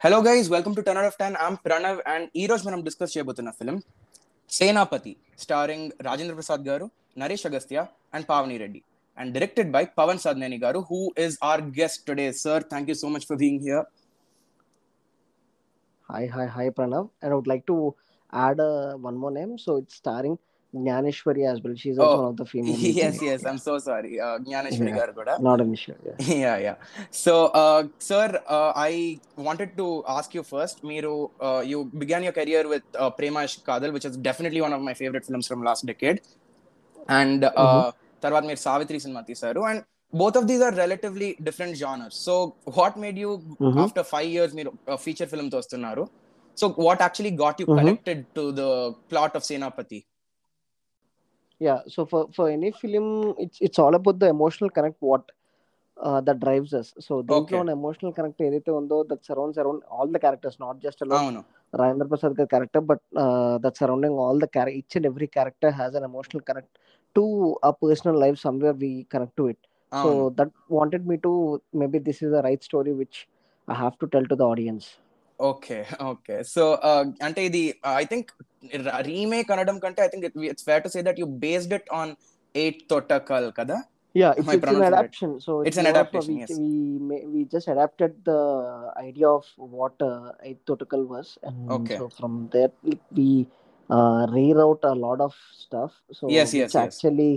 Hello guys welcome to ten of ten I'm Pranav and ఈ రోజు మనం discuss చేయబోతున్న film Senapathi starring Rajendra Prasad garu Naresh Agastya and Pavani Reddy and directed by Pavan Sadineni garu who is our guest today sir thank you so much for being here hi hi hi Pranav and would like to add one more name so it's starring Jnaneshwari as well. She's also Oh, one of the female. leads in yes it. Yes I'm so sorry Gnaneshwari Yeah. గారు కూడా Not an issue. Yeah. yeah yeah so uh, sir uh, i wanted to ask you first miru uh, you began your career with uh, prema Ishq kadal which is definitely one of my favorite films from last decade and uh, తర్వాత మీరు Savitri cinema తీశారు and both of these are relatively different genres so what made you Mhm. After five years మీరు feature film తో వస్తున్నారు so what actually got you Mhm. Connected to the plot of Senapathi Yeah. So for, for any film, it's it's all about the emotional connect what uh, that drives us. So దీంట్లో Okay. ఉన్న emotional connect ఏదైతే ఉందో that surrounds around all the characters, not just alone అవును Rajendra Prasad గారి character, but uh, that surrounding all the character, each and every character has an emotional connect to our personal life. Somewhere we connect to it. So అవును that wanted me to maybe this is the right story which I have to tell to the audience. Okay okay so అంటే ఇది I think remake అనడం కంటే I think it's fair to say that you based it on eight Thottakkal కదా Yeah, it's, Am I it's an pronouncing right? adaptation. So It's an more of a- adaptation, we, yes. we ma- we just adapted the idea of what uh, Aithotakal was, and Okay. so from there like, we uh, rewrote a lot of stuff. So Yes, which yes, yes. actually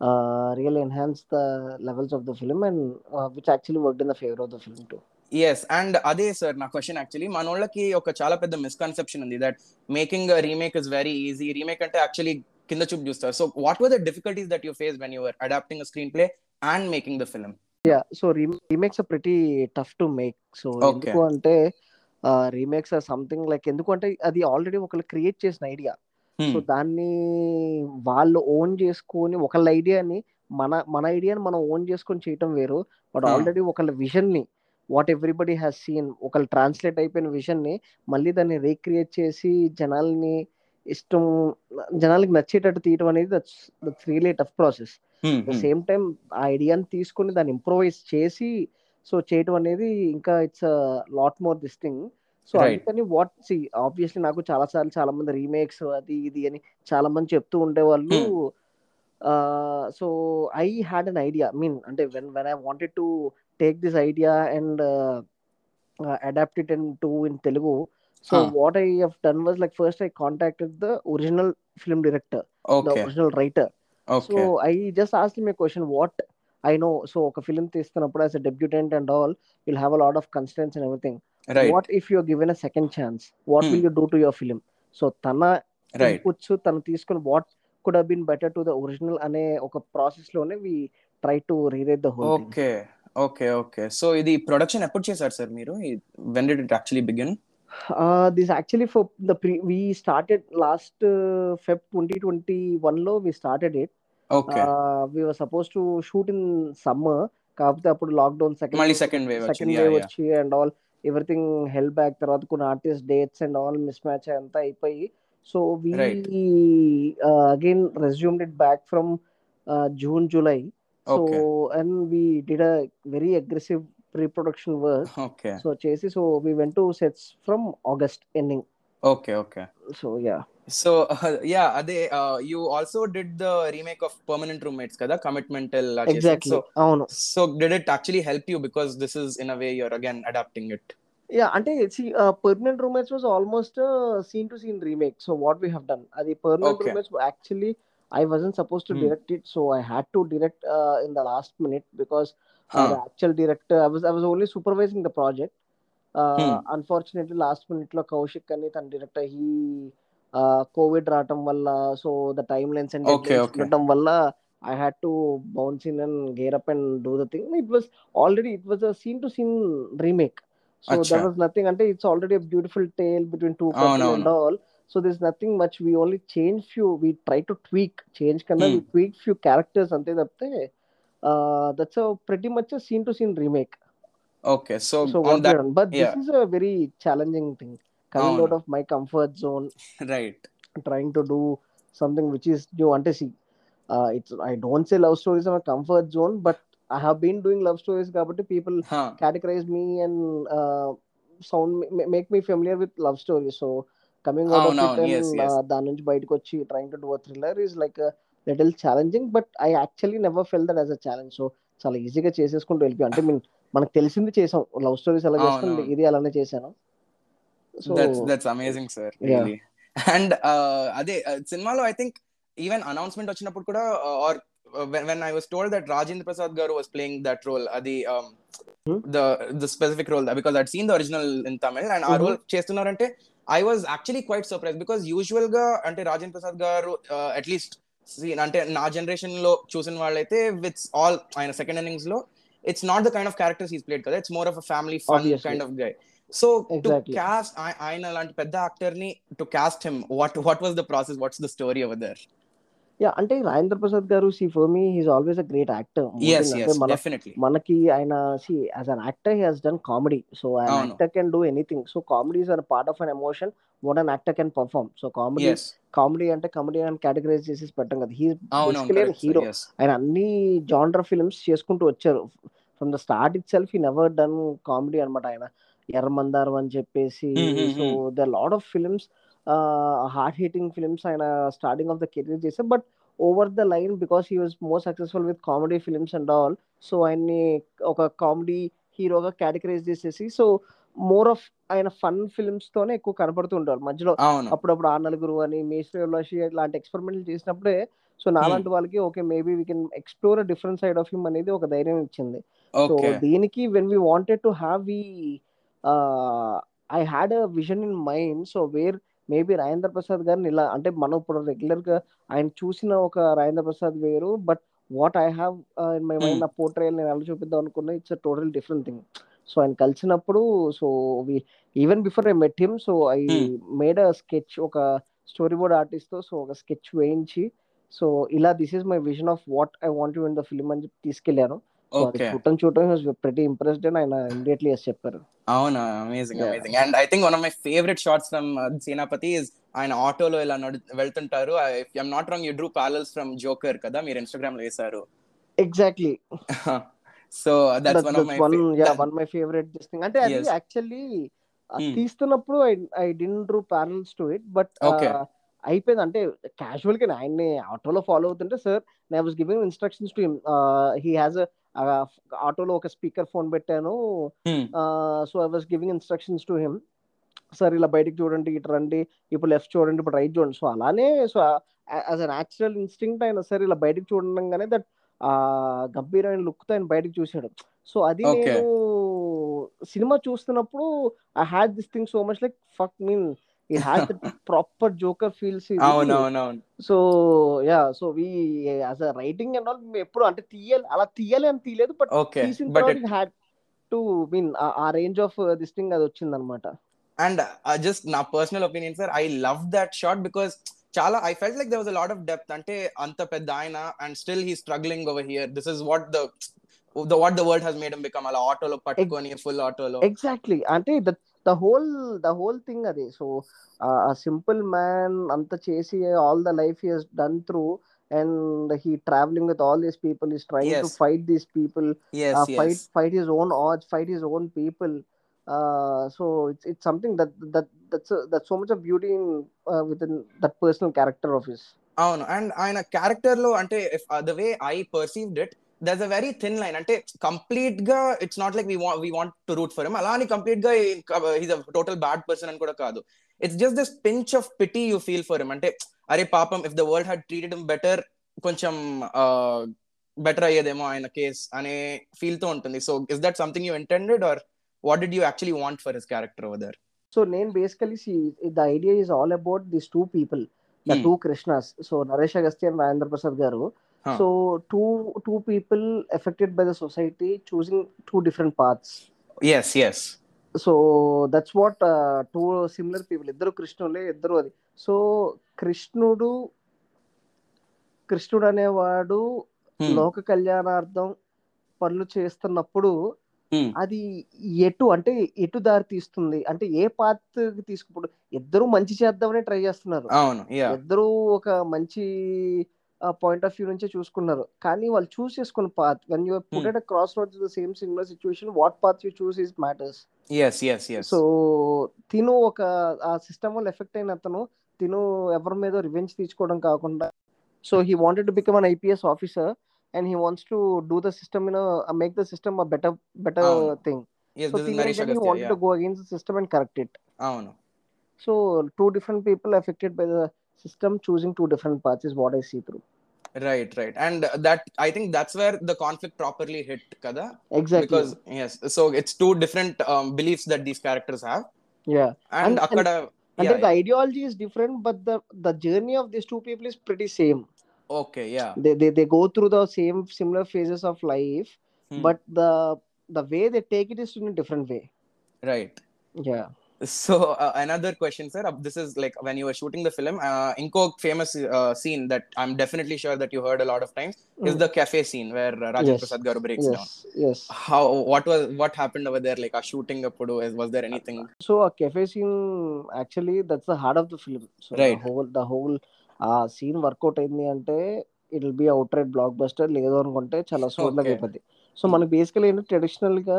uh, really enhanced the levels of the film, and uh, which actually worked in the favor of the film too. yes and అదే sir నా question actually మన వాళ్ళకి ఒక చాలా పెద్ద misconception ఉంది that making remake is very easy remake అంటే actually కింద చూపు చూస్తారు so what were the difficulties that you face when you're adapting screenplay and making the film Yeah, so rem- remakes are pretty tough to make. So Okay. ఎందుకు అంటే remakes are something like ఎందుకు అంటే అది already ఒకళ్ళు create చేసిన idea so దాన్ని వాళ్ళు own చేసుకొని ఒకళ్ళ ఐడియాని మన మన ఐడియాని మనం ఓన్ చేసుకొని చేయటం వేరు బట్. ఆల్రెడీ ఒకళ్ళ విజన్ని వాట్ ఎవ్రీబడి హ్యాస్ సీన్. ఒకళ్ళు ట్రాన్స్లేట్ అయిపోయిన విజన్ని మళ్ళీ దాన్ని రీక్రియేట్ చేసి జనాల్ని ఇష్టం జనాలకి నచ్చేటట్టు తీయటం అనేది that's that's really tough process. Same time ఆ ఐడియాని తీసుకొని దాన్ని ఇంప్రూవైజ్ చేసి సో చేయటం అనేది ఇంకా it's lot more this thing. So. అందుకని వాట్ సి ఆబ్వియస్లీ నాకు చాలా సార్లు చాలా మంది రీమేక్స్ అది ఇది అని చాలా మంది చెప్తూ ఉండేవాళ్ళు. So I had an idea mean అంటే when when I wanted to take this idea and adapt it and to in Telugu so. What I have done was like first I contacted the original film director the original writer so I just ask me question what I know so ఒక film తీస్తున్నప్పుడు as a debutant and all will have a lot of confidence and everything what if you given a second chance what. Will you do to your film so తన inputs తను తీసుకుని what could been better to the original అనే ఒక ప్రాసెస్లోనే we try to rewrite the whole okay okay okay. So ఇది production ఎప్పుడు చేశారు sir మీరు? When did it actually begin this actually for the pre we started last Feb twenty twenty వన్లో we started it. We were suppose to shoot in summer కాకపోతే అప్పుడు lockdown second second wave second wave వచ్చి and all everything help back తర్వాత కొన్ని artist dates and all mismatch అంతా అయిపోయి So we right. uh, again resumed it back from uh, June, July. Okay. So and we did a very aggressive pre-production work. Okay. So Chase, so we went to sets from August ending. Okay. Okay. So yeah. So uh, yeah, they uh, you also did the remake of Permanent Roommates, kada commitment till exactly. So, oh, no. so did it actually help you because this is in a way you're again adapting it? Yeah అంటే permanent roommates was almost scene to scene remake so what we have done అది permanent. Roommates actually I wasn't suppose to. Direct it so I had to direct in the last minute because actual director I was I was only supervising the project. Unfortunately last మినిట్లో కౌశిక్ అని తన director he Covid రావటం వల్ల so the time lines and. ఉండటం వల్ల I had to bounce in and gear up and do the thing it was already it was a scene to scene remake so Acha. That was nothing అంటే it's already beautiful tale between two అవునవును. And all so this nothing much we only change few we try to tweak change కన్నా we Hmm. Tweak few characters అంతే తప్పితే that's pretty much scene to scene remake okay so so on what that but yeah. This is a very challenging thing coming అవును. Out of my comfort zone right trying to do something which is new అంటే see uh, it's I don't say love stories are my comfort zone but I have been doing love stories కాబట్టి people categorize me and uh, sound make me familiar with love story so coming. దాని నుంచి బయటకు వచ్చి trying to do thriller is like little challenging but I actually never felt that as a challenge so చాలా ఈజీగా చేసేసుకుంటూ వెళ్ళిపోయాం అంటే mean మనకు తెలిసింది చేసాం. లవ్ స్టోరీస్ ఎలా అవును, చేస్తాం అవును. ఇది అలానే చేశాను. So that's amazing sir and అదే uh, సినిమాలో ఐ థింక్ ఈవెన్ అనౌన్స్మెంట్ వచ్చినప్పుడు కూడా or when I was told that Rajendra Prasad garu was playing that role అది Hmm. The the specific role because at seen the original in Tamil and ఆ. Role చేస్తున్నారంటే I was actually quite surprise because యూజువల్గా అంటే రాజేంద్ర ప్రసాద్ గారు at least అంటే నా జనరేషన్లో చూసిన వాళ్ళైతే విత్ ఆల్ ఆయన సెకండ్ ఇన్నింగ్స్లో it's not the kind of characters he's played కదా it's more of a family fun. Kind of guy so to. Cast ఆయన లాంటి పెద్ద యాక్టర్ని to cast him what what was the process what's the story over there yeah అంటే Rajendra Prasad garu see for me he's always a great actor మనకి ఆయన see as an actor he has done comedy so. Actor can do anything so comedy is an part of an emotion what an actor can perform so comedy comedy అంటే comedy అని categorise చేసి పెట్టం కదా. He. Hero ఆయన అన్ని genre films చేసుకుంటూ వచ్చారు. From the start itself he never done comedy అనమాట ఆయన ఎర్రమందారం అని చెప్పేసి. So. The lot of films heart heating films ఆయన స్టార్టింగ్ ఆఫ్ ద కెరీర్ చేశారు. But over the line because he was more successful with comedy films and all. So ఆయన్ని ఒక comedy హీరోగా categorize చేసేసి సో మోర్ ఆఫ్ ఆయన fun films తోనే ఎక్కువ కనపడుతూ ఉంటారు. మధ్యలో అప్పుడప్పుడు ఆ నలుగురు అని మేస్ట్రీ అభిలాషి లాంటి ఎక్స్పెరిమెంట్లు చేసినప్పుడే సో నాలాంటి వాళ్ళకి okay maybe we can explore different side of him అనేది ఒక ధైర్యం ఇచ్చింది. సో దీనికి when we wanted to have we I had a vision in mind so where maybe Rajendra Prasad గారిని ఇలా అంటే మనం ఇప్పుడు రెగ్యులర్గా ఆయన చూసిన ఒక రాజేంద్ర ప్రసాద్ వేరు but what I have in my mind నా పోర్ట్రేయల్ నేను ఎలా చూపిద్దాం అనుకున్నా it's a total different thing. So ఆయన కలిసినప్పుడు so we even before I met him so I Hmm. Made a sketch ఒక స్టోరీ బోర్డ్ ఆర్టిస్ట్తో సో ఒక స్కెచ్ వేయించి సో ఇలా this is my vision of what I want in the film అని చెప్పి తీసుకెళ్ళాను ప్రతి ఇంప్రెస్డ్ అని ఆయన ఇమీడియట్లీ ఎస్ చెప్పారు. అవునా? Amazing. Amazing and I think one of my favourite shots from Senapathi is ఆయన ఆటోలో ఇలా వెళ్తుంటారు. I'm not wrong you drew parallels from Joker కదా? మీరు ఇన్స్టాగ్రామ్లో వేశారు. Exactly so that's one of my one my favourite this thing అంటే అది. Actually Hmm. తీస్తున్నప్పుడు I I didn't drew parallels to it but. అయిపోయింది. అంటే క్యాజువల్గా ఆయన్ని ఆటోలో ఫాలో అవుతుంటే సార్ నేను was giving instructions to he has ఆటోలో ఒక స్పీకర్ ఫోన్ పెట్టాను. So I was giving instructions to him. Sir ఇలా బయటికి చూడండి ఇటు రండి ఇప్పుడు లెఫ్ట్ చూడండి ఇప్పుడు రైట్ చూడండి. సో అలానే so as a natural instinct ఆయన సార్ ఇలా బయటికి చూడంగానే దట్ ఆ గంభీరమైన లుక్తో ఆయన బయటికి చూసాడు సో అది. నేను సినిమా చూస్తున్నప్పుడు I had this thing so much like fuck mean he had proper Joker feels so yeah so we as a writing and all ఎప్పుడు అంటే తీయాలి అలా తీయాలి అని తీయలేదు బట్ తీసిన హ్యాడ్ టు మీన్ ఆ రేంజ్ ఆఫ్ దిస్ థింగ్ అది వచ్చింది అనమాట అండ్ జస్ట్ నా personal opinion sir I love that shot because చాలా I felt like there was a lot of depth అంటే అంత పెద్ద ఆయన and still he struggling over here this is what the what the world has made become అలా ఆటోలో పట్టుకొని full ఆటోలో. Exactly అంటే the the whole the whole thing అది. సో ఆ సింపుల్ మ్యాన్ అంత చేసి all the life he has done through and he travelling with all these people is trying to. Fight these people fight fight his own as fight his own people so it's it's something that that that's that so much of beauty in with in that personal character of his అవును. And ఆయన క్యారెక్టర్లో అంటే the way I perceived it there's a very thin line అంటే కంప్లీట్గా it's not like we want to root for him అలా అని కంప్లీట్గా he's a total bad person అని కూడా కాదు. It's just this pinch of pity you feel for him అంటే అరే పాపం if the world had treated him better కొంచెం బెటర్ అయ్యేదేమో ఆయన కేస్ అనే ఫీల్తో ఉంటుంది. So is that something you intended or what did you actually want for his character over there so నేను basically the idea is all about this two people the. Two Krishnas so Naresh Agastya and Rajendra Prasad garu Huh. So two two people affected by the society choosing two different parts yes yes so that's what two similar people ఇద్దరు కృష్ణులే ఇద్దరు అది. So కృష్ణుడు కృష్ణుడు అనేవాడు లోక కళ్యాణార్థం పనులు చేస్తున్నప్పుడు అది ఎటు అంటే ఎటు దారి తీస్తుంది? అంటే ఏ పాత్ తీసుకుప్పుడు ఇద్దరు మంచి చేద్దామని ట్రై చేస్తున్నారు. ఇద్దరు ఒక మంచి పాయింట్ ఆఫ్ వ్యూ నుంచే చూసుకున్నారు. కానీ వాళ్ళు చూస్ చేసుకున్న path when you put. At crossroads the same similar situation what path you choose is matters so తిను ఒక ఆ సిస్టమ్ వల్ల ఎఫెక్ట్ అయిన అతను తిను ఎవరి మీద రివెంజ్ తీసుకోవడం కాకుండా so he wanted to become an IPS officer and he wants to do the system in make the system a better better. Thing so he wanted to go against the system and correct it అవును. So two different people affected by the system choosing two different paths is what i see through. Right right. And that i think that's where the conflict properly hit kada. Exactly. Because yes so it's two different um, beliefs that these characters have. Yeah. And, and and, and yeah, the yeah. ideology is different but the the journey of these two people is pretty same. Okay yeah. They they, they go through the same similar phases of life hmm. but the the way they take it is in a different way. Right. Yeah. So uh, another question sir uh, this is like when you were shooting the film uh, inko famous uh, scene that i'm definitely sure that you heard a lot of times is Mm. the cafe scene where uh, Rajendra Yes. Prasad garu breaks down yes yes how what was what happened over there like a shooting appudu is was there anything so a cafe scene actually that's the heart of the film so Right. the whole the whole ఆ scene work out అయింది అంటే it will be out right blockbuster లేదు అనుకుంటే చాలా Okay. అయిపోద్ది so మనకి బేసికల్ ఏంటంటే ట్రెడిషనల్గా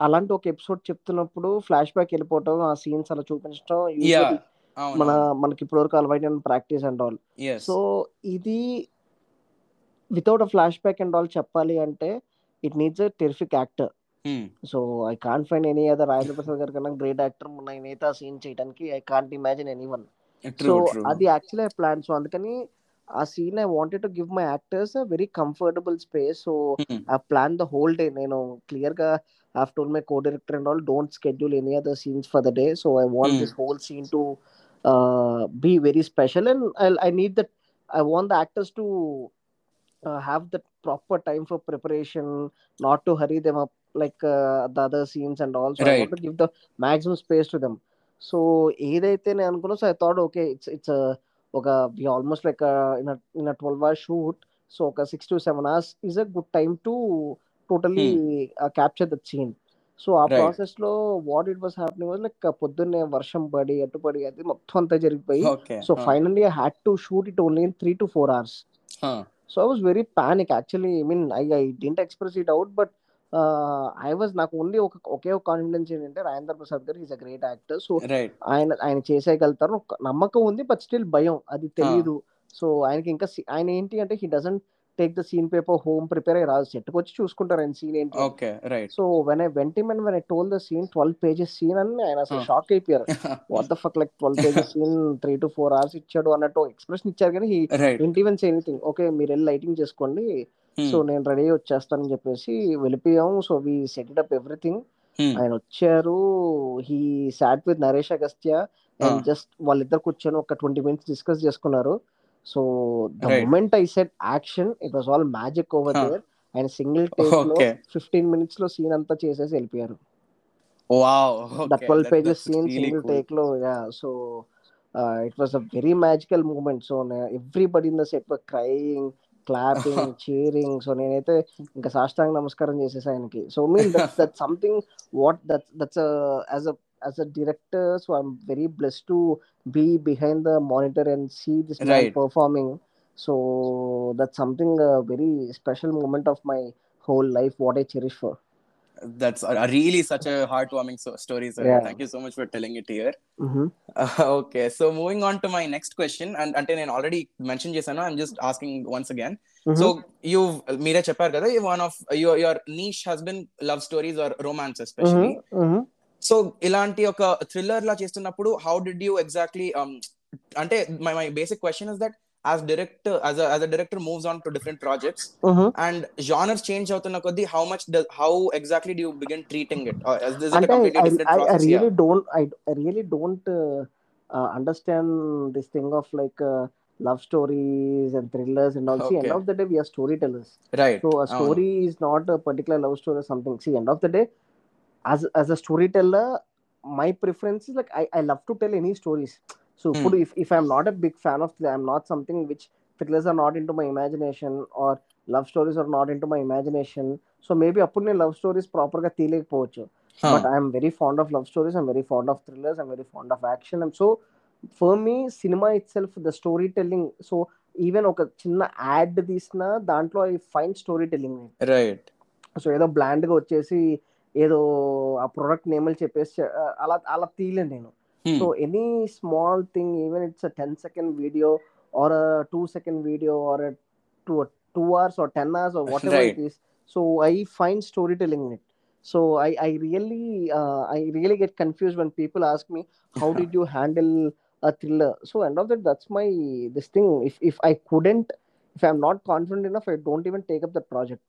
అలాంటి ఒక ఎపిసోడ్ చెప్తున్నప్పుడు ఫ్లాష్ బ్యాక్ వెళ్ళిపోవటం ఆ సీన్స్ అలా చూపించడం మన. మనకి ఇప్పటివరకు అలవాటు ప్రాక్టీస్ అండ్ ఆల్. సో ఇది without a flashback and all చెప్పాలి అంటే it needs a terrific actor. So I can't find any other Rajendra Prasad గారి కన్నా గ్రేట్ యాక్టర్ నేనైతే ఆ సీన్ చేయడానికి I can't imagine any one so అది actually plan so అందుకని ఆ scene I wanted to give my actors very comfortable space so. I plan the whole day నేను క్లియర్గా Have told my co director and all don't schedule any other scenes for the day so I want Hmm. This whole scene to be very special and I need that I want the actors to have that proper time for preparation not to hurry them up like the other scenes and also I Right. Want give the maximum space to them so ఏదైతే నేను అనుకున్నా so I thought okay it's it's ఒక almost like in in twelve hours shoot so ఒక six to seven hours is a good time to totally capture that scene so ఆ. ప్రాసెస్లో what it was happening was like పొద్దున్నే వర్షం పడి అటు పడి అది మొత్తం అంతా జరిగిపోయి so. Finally I had to shoot it only in three to four hours. So I was very panic actually I mean I I didn't express it out but I was నాకు ఓన్లీ ఒక ఒకే ఒక confidence ఏంటంటే Rajendra Prasad garu is a great actor so ఆయన ఆయన చేసేయగలుగుతారు. నమ్మకం ఉంది but still భయం. అది తెలియదు సో ఆయనకి ఇంకా ఆయన ఏంటి అంటే he doesn't take the scene paper home prepare అయ్యి రాదు సెట్కి వచ్చి చూసుకుంటారు ఆయన సీన్ ఏంటి okay right. So when I went and when I told the scene twelve pages scene అని ఆయన అసలు. షాక్ అయిపోయారు. What the fuck like twelve pages scene three to four hours ఇచ్చాడు అన్నట్టు ఎక్స్ప్రెషన్ ఇచ్చారు కానీ ఇంటి ఈవెన్ ఎనీథింగ్ ఓకే మీరు వెళ్ళి లైటింగ్ చేసుకోండి. Hmm. సో నేను రెడీ వచ్చేస్తానని చెప్పేసి వెళ్ళిపోయాం so we set up everything Hmm. ఆయన వచ్చారు. He sat with Naresh Agastya and Ah. Just వాళ్ళిద్దరు కూర్చొని ఒక ట్వంటీ మినిట్స్ డిస్కస్ చేసుకున్నారు. So the. Moment I set action it was all magic over. There ఆయన సింగిల్ టేక్లో. ఫిఫ్టీన్ మినిట్స్లో scene అంతా చేసేసి వెళ్ళిపోయారు. Twelve that, pages scene single టేక్లో so it was a very magical moment so everybody in the set crying clapping cheering so నేనైతే ఇంకా సాష్టాంగ నమస్కారం చేసేసి ఆయనకి. So mean that that something what that that's as a as a director, so I'm very blessed to be behind the monitor and see this right. performing. So that's something a very special moment of my whole life. What I cherish for. That's a, really such a heartwarming so- story, sir. Yeah. Thank you so much for telling it here. Mm-hmm. Uh, okay, so moving on to my next question, and until I already mentioned Jesana, I'm just asking once again. Mm-hmm. So you've Meera Chappar one of your your niche has been love stories or romance especially. Mm-hmm. mm-hmm. So ఇలాంటి ఒక thriller లా చేస్తున్నప్పుడు how did you exactly అంటే my my basic question is that as director as as a director moves on to different projects and genres change అవుతున్న కొద్దీ how much how exactly do begin treating it అంటే completely I, different I, I process really don't I, I really don't uh, uh, understand this thing of like uh, love stories and thrillers and all. See, end Okay. of the day, we are storytellers. Right So a story is as a story teller my preference like I I love to tell any stories so ఇప్పుడు if if I'm not a big fan of I'm not something which fits or not into my imagination or love stories or not into my imagination so maybe అప్పుడు నేను love stories ప్రాపర్గా తీయలేకపోవచ్చు. But I'm very fond of love stories I'm very fond of thrillers I'm very fond of action so for me cinema itself the story telling so even ఒక చిన్న ad తీసిన దాంట్లో I find story telling right so ఏదో బ్లాండ్గా వచ్చేసి ఏదో ఆ product నేమ్లు చెప్పేసి ఆ, అలా అలా తీయలేను నేను. So any small thing even it's a ten second video or two second video or two two hours or ten hours or whatever Right. It is so I find story telling it so I I really I really get confuse when people ask me how did you handle a thriller? So end of that that's my this thing. If if i couldn't if i'm not confident enough i don't even take up that project.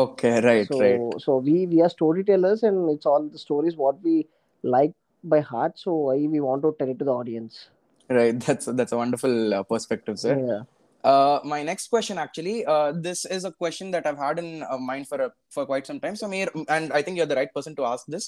Okay right so right so we we are storytellers and it's all the stories what we like by heart so I, we want to tell it to the audience Right, that's that's a wonderful uh, perspective, sir. yeah Uh, my next question, actually, uh, this is a question that I've had in uh, mind for a, for quite some time. So, meer, and I think you're the right person to ask this.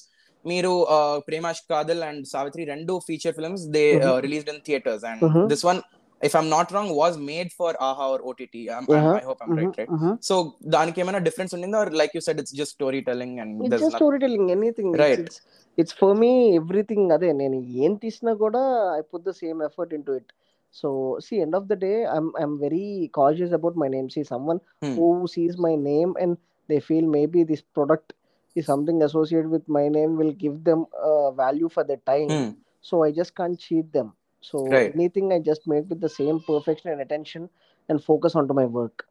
మీరు uh, Premash Kadal and Savitri రెండు feature films they uh, Mhm. released in theaters, and Mhm. this one, if I'm not wrong, was made for AHA or OTT. I'm, I'm- Uh-huh. I hope I'm right, right? Mhm. So, దానికి ఏమైనా difference ఉండిందా, or like you said, it's just storytelling and it's there's just nothing. storytelling anything It's- Right. it's it's for me everything అదే నేను ఏం తీసినా కూడా I put the same effort in to it so see end of the day I'm I'm very cautious about my name see someone Hmm. who sees my name and they feel maybe this product is something associated with my name will give them uh, value for their time Hmm. so i just can't cheat them so Right. anything i just make with the same perfection and attention and focus onto my work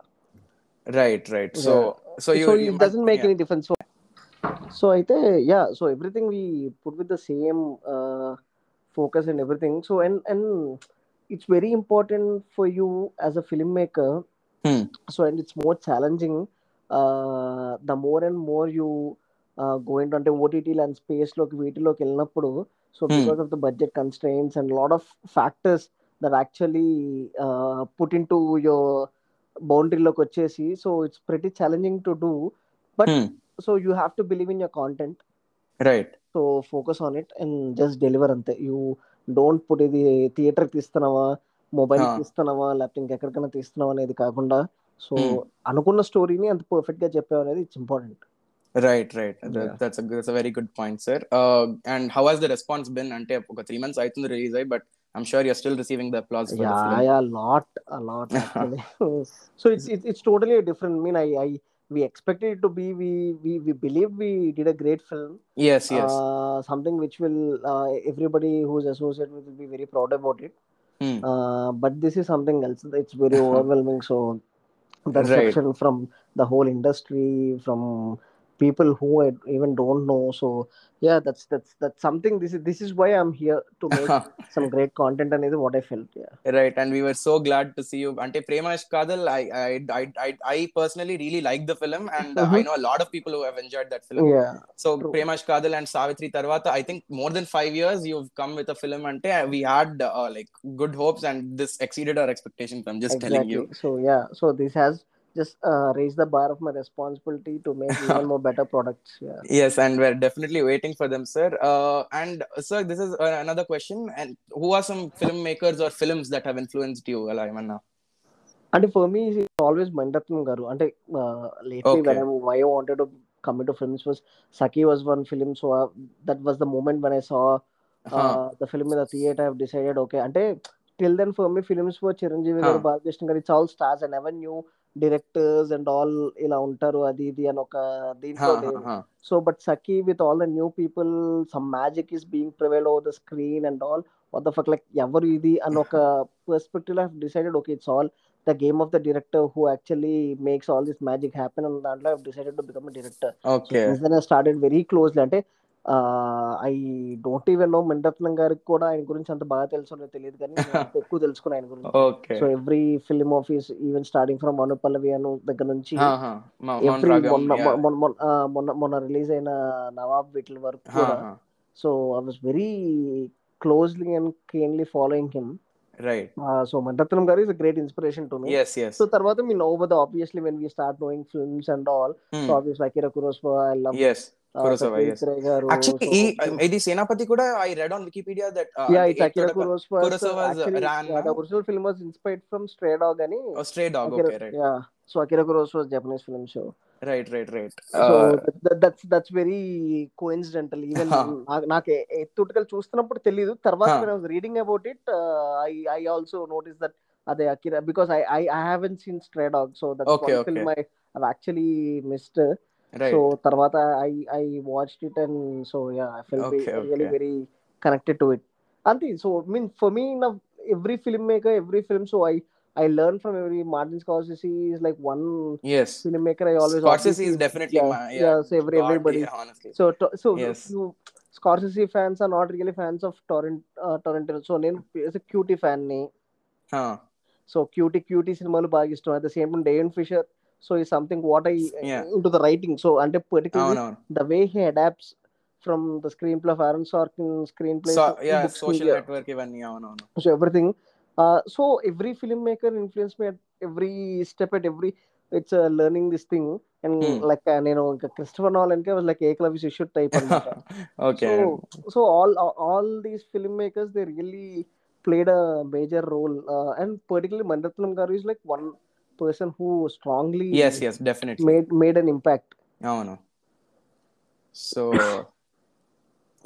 Right, right. So, so you, so you it doesn't make yeah. any difference so so i think yeah so everything we put with the same uh, focus and everything so and and it's very important for you as a filmmaker Hmm. so and it's more challenging uh, the more and more you uh, go into అంటే OTT and space లోకి వీటిలోకి వెళ్ళినప్పుడు so. Because of the budget constraints and lot of factors that actually put into your బౌండరీలోకి వచ్చేసి so it's pretty challenging to do but. So you have to believe in your content Right. So focus on it and just deliver అంతే you don't put ఇది theatre తీస్తున్నావా mobile. తీస్తున్నావా లేకపోతే ఇంకెక్కడికైనా తీస్తున్నావా అనేది కాకుండా so Hmm. అనుకున్న స్టోరీని అంత పర్ఫెక్ట్గా చెప్పావు అనేది it's important Right, right. That, Yeah. That's a that's a very good point, sir. Uh, and how has the response been? Ante oka three months అయితుంది release అయ్యి, but I'm sure you're still receiving the applause for the yeah film. Yeah lot lot actually so it's it's it's totally different mean I I we expected it to be we we we believe we did a great film Yes, yes. uh, something which will uh, everybody who's associated with will be very proud about it Hmm. uh, but this is something else it's very overwhelming so the Right. reception from the whole industry from people who I even don't know so yeah that's that's that's something this is this is why i'm here to make some great content and is what i felt yeah right, and we were so glad to see you. Ante Premash Kadal, I I I I, I personally really like the film, and uh, I know a lot of people who have enjoyed that film. yeah So True. Premash Kadal and Savitri Tarvata, I think more than five years you've come with a film ante we had uh, like good hopes and this exceeded our expectations. I'm just telling you. so yeah so this has just uh, raised the bar of my responsibility to make even more better products yeah Yes, and we're definitely waiting for them, sir. Uh, and sir, this is uh, another question. And who are some filmmakers or films that have influenced you, Ala Imanna? అంటే for me always మండత్నం గారు అంటే lately Okay. When I wanted to come to films was Sakhi was one film so that was the moment when I saw Huh. The film in the theatre I decided okay అంటే till then for me films for Chiranjeevi గారు Huh. Balakrishna గారు it's all stars and ever new Directors and all ఇలా ఉంటారు అది ఇది అని ఒక దీంట్లో but Saki with all the new people, some magic is being prevailed over the screen and all. What the fuck, like ఎవరు ఇది అని ఒక perspective I've decided, okay, it's all the game of the director who actually makes all this magic happen. And దాంట్లో I've decided to become a director. So, Okay. since then I started very closely. అంటే I don't even know Maniratnam గారికి కూడా ఆయన గురించి అంత బాగా తెలుసో తెలియదు కానీ ఎక్కువ తెలుసుకున్నాను ఆయన గురించి. So every film office even starting from Anupallavi Anu దగ్గర నుంచి ఎవ్రీ మొన్న. మొన్న రిలీజ్ అయిన నవాబ్ వీటి వరకు కూడా. So I was very closely and keenly following him. So Maniratnam garu is great inspiration to me Yes, yes. సో తర్వాత మీ no but obviously when we start knowing films and all. So obvious Akira Kurosawa I love ఇది సేనాపతి కూడా I read on Wikipedia that yeah it's Akira Kurosawa no? Original film was inspired from stray dog అని stray dog Akira- okay right yeah so Akira Kurosawa Japanese film show right right right so that's that's very coincidental even. నాకు ఎత్తుటకలు చూస్తున్నప్పుడు తెలియదు తర్వాత was reading about it uh, I I also noticed that అదే Akira because I I I haven't seen stray dog so that's. Film I have actually missed Right. So తర్వాత I I watched it and so yeah I fell Okay, really okay. Very connected to it అంతే so mean for me నా every film maker every film so I I learn from every Martin Scorsese is like one yes. Film maker I always Scorsese is definitely yeah, my yeah, so every- God, everybody. yeah, honestly. So so Yes. Scorsese fans are not really fans of torrent Toronto so నేను cutie fan ని Huh. So cutie cutie సినిమాలు బాగా ఇష్టం at the same time Dane Fisher so it's something what i yeah. into the writing. So and particularly the way he adapts from the screenplay of aaron sorkin screenplay so, yeah social network even yeah, no, no. so everything. Uh, so every filmmaker influence me at every step at every it's uh, learning this thing. And hmm. like uh, you know uh, christopher nolan was like eklavya you should type okay. So, so all all these filmmakers they really played a major role. Uh, and particularly mandatnam garu is like one person who strongly yes yes definitely made made an impact. అవును so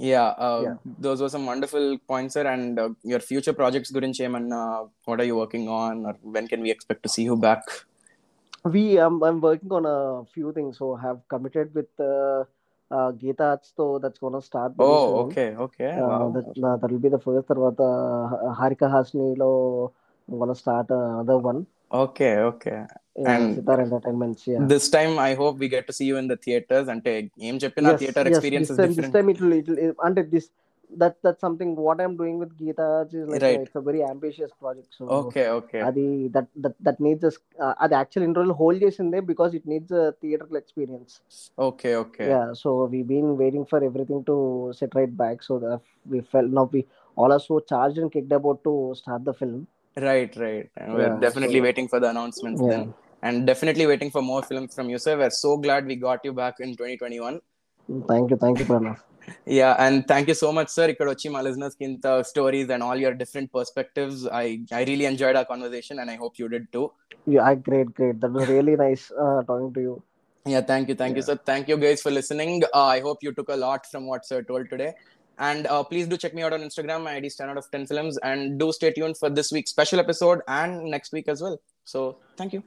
yeah uh, Yeah. those were some wonderful points sir and uh, your future projects గురించి ఏమన్నా what are you working on or when can we expect to see you back We um, I'm working on a few things, so have committed with uh, uh, Geeta Arts, so that's gonna start. very oh soon. okay okay Uh, wow. that, uh, that will be the first. తర్వాత Harika Hasni lo I'm gonna start uh, another one. Okay okay Yeah, And- Sitar Entertainments. Yeah. this time i hope we get to see you in the theaters అంటే ఏం చెప్పినా Yes, theater yes, experience this is time, different This time it will, it will and this that that's something what I'm doing with Geeta is like Right. uh, it's a very ambitious project. So okay okay అది that that that needs a uh, అది actual in రోజులు hold చేసిందే because it needs theatre experience okay okay yeah so we been waiting for everything to set right back so we fell now we all are so charge and kicked about to start the film Right, right. And we're yeah, definitely so, waiting for the announcements yeah. then. And definitely waiting for more films from you, sir. We're so glad we got you back in 2021. Thank you, thank you, Pranav. yeah, and thank you so much, sir. Ikarochi, my listeners, Kinta uh, stories and all your different perspectives. I, I really enjoyed our conversation and I hope you did too. Yeah, great, great. That was really nice uh, talking to you. Yeah, thank you, thank yeah. you, sir. Thank you guys for listening. Uh, I hope you took a lot from what sir told today and uh, please do check me out on instagram. My id is 10 out of 10 films. And do stay tuned for this week's special episode and next week as well. So thank you